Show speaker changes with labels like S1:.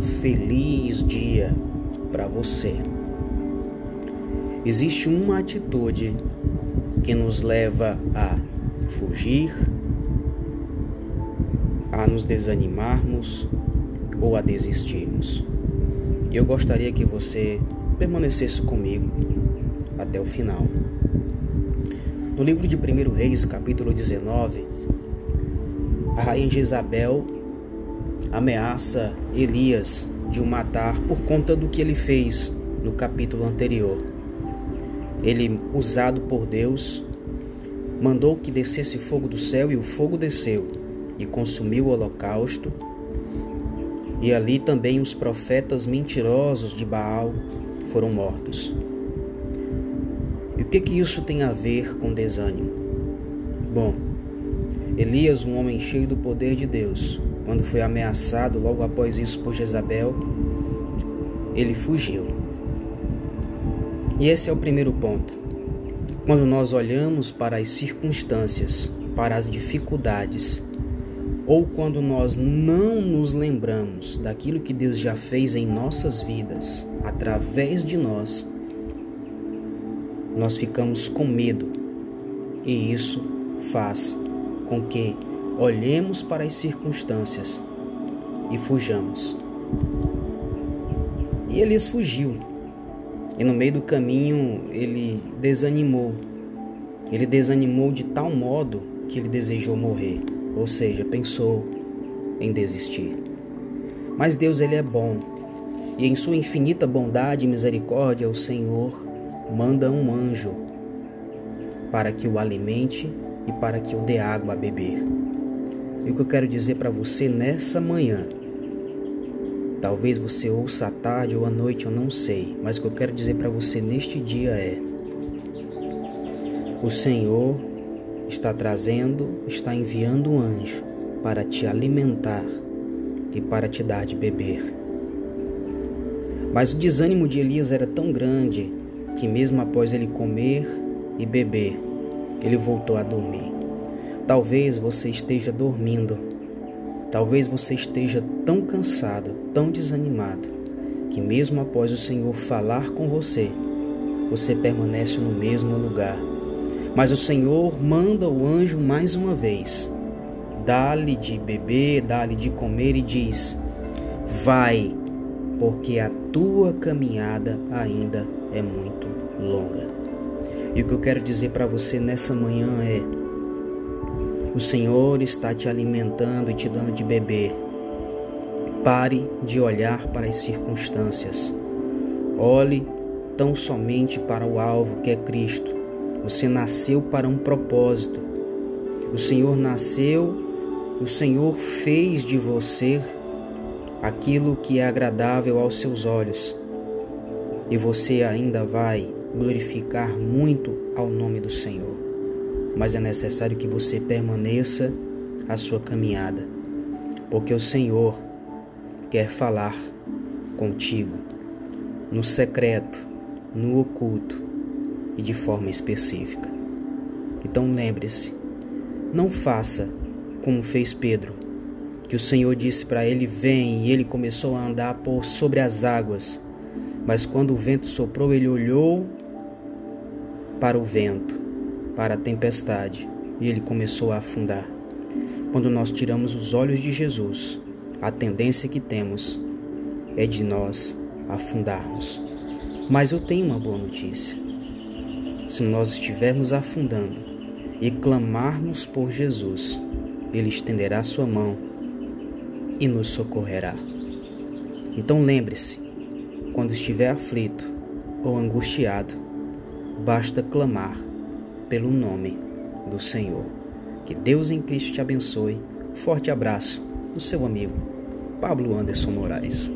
S1: Feliz dia para você. Existe uma atitude que nos leva a fugir, a nos desanimarmos ou a desistirmos. Eu gostaria que você permanecesse comigo até o final. No livro de 1 Reis, capítulo 19, a rainha Jezabel ameaça Elias de o matar por conta do que ele fez no capítulo anterior. Ele, usado por Deus, mandou que descesse fogo do céu e o fogo desceu e consumiu o holocausto. E ali também os profetas mentirosos de Baal foram mortos. E o que que isso tem a ver com desânimo? Bom, Elias, um homem cheio do poder de Deus, quando foi ameaçado logo após isso por Jezabel, ele fugiu. E esse é o primeiro ponto. Quando nós olhamos para as circunstâncias, para as dificuldades, ou quando nós não nos lembramos daquilo que Deus já fez em nossas vidas, através de nós, nós ficamos com medo. E isso faz com que olhemos para as circunstâncias e fujamos. E Elias fugiu. E no meio do caminho ele desanimou. Ele desanimou de tal modo que ele desejou morrer, ou seja, pensou em desistir. Mas Deus ele é bom. E em sua infinita bondade e misericórdia, o Senhor manda um anjo para que o alimente e para que o dê água a beber. E o que eu quero dizer para você nessa manhã, talvez você ouça à tarde ou à noite, eu não sei, mas o que eu quero dizer para você neste dia é: o Senhor está trazendo, está enviando um anjo para te alimentar e para te dar de beber. Mas o desânimo de Elias era tão grande que, mesmo após ele comer e beber, ele voltou a dormir. Talvez você esteja dormindo. Talvez você esteja tão cansado, tão desanimado, que mesmo após o Senhor falar com você, você permanece no mesmo lugar. Mas o Senhor manda o anjo mais uma vez, dá-lhe de beber, dá-lhe de comer e diz: Vai, porque a tua caminhada ainda é muito longa. E o que eu quero dizer para você nessa manhã é: o Senhor está te alimentando e te dando de beber. Pare de olhar para as circunstâncias. Olhe tão somente para o alvo que é Cristo. Você nasceu para um propósito. O Senhor nasceu, o Senhor fez de você aquilo que é agradável aos seus olhos. E você ainda vai glorificar muito ao nome do Senhor mas é necessário que você permaneça a sua caminhada, porque o Senhor quer falar contigo no secreto, no oculto e de forma específica. Então lembre-se, não faça como fez Pedro, que o Senhor disse para ele: Vem, e ele começou a andar por sobre as águas. Mas quando o vento soprou, ele olhou para o vento para a tempestade e ele começou a afundar. Quando nós tiramos os olhos de Jesus, a tendência que temos é de nós afundarmos. Mas eu tenho uma boa notícia. Se nós estivermos afundando e clamarmos por Jesus, Ele estenderá sua mão e nos socorrerá. Então lembre-se, quando estiver aflito ou angustiado, basta clamar pelo nome do Senhor. Que Deus em Cristo te abençoe. Forte abraço do seu amigo Pablo Anderson Moraes.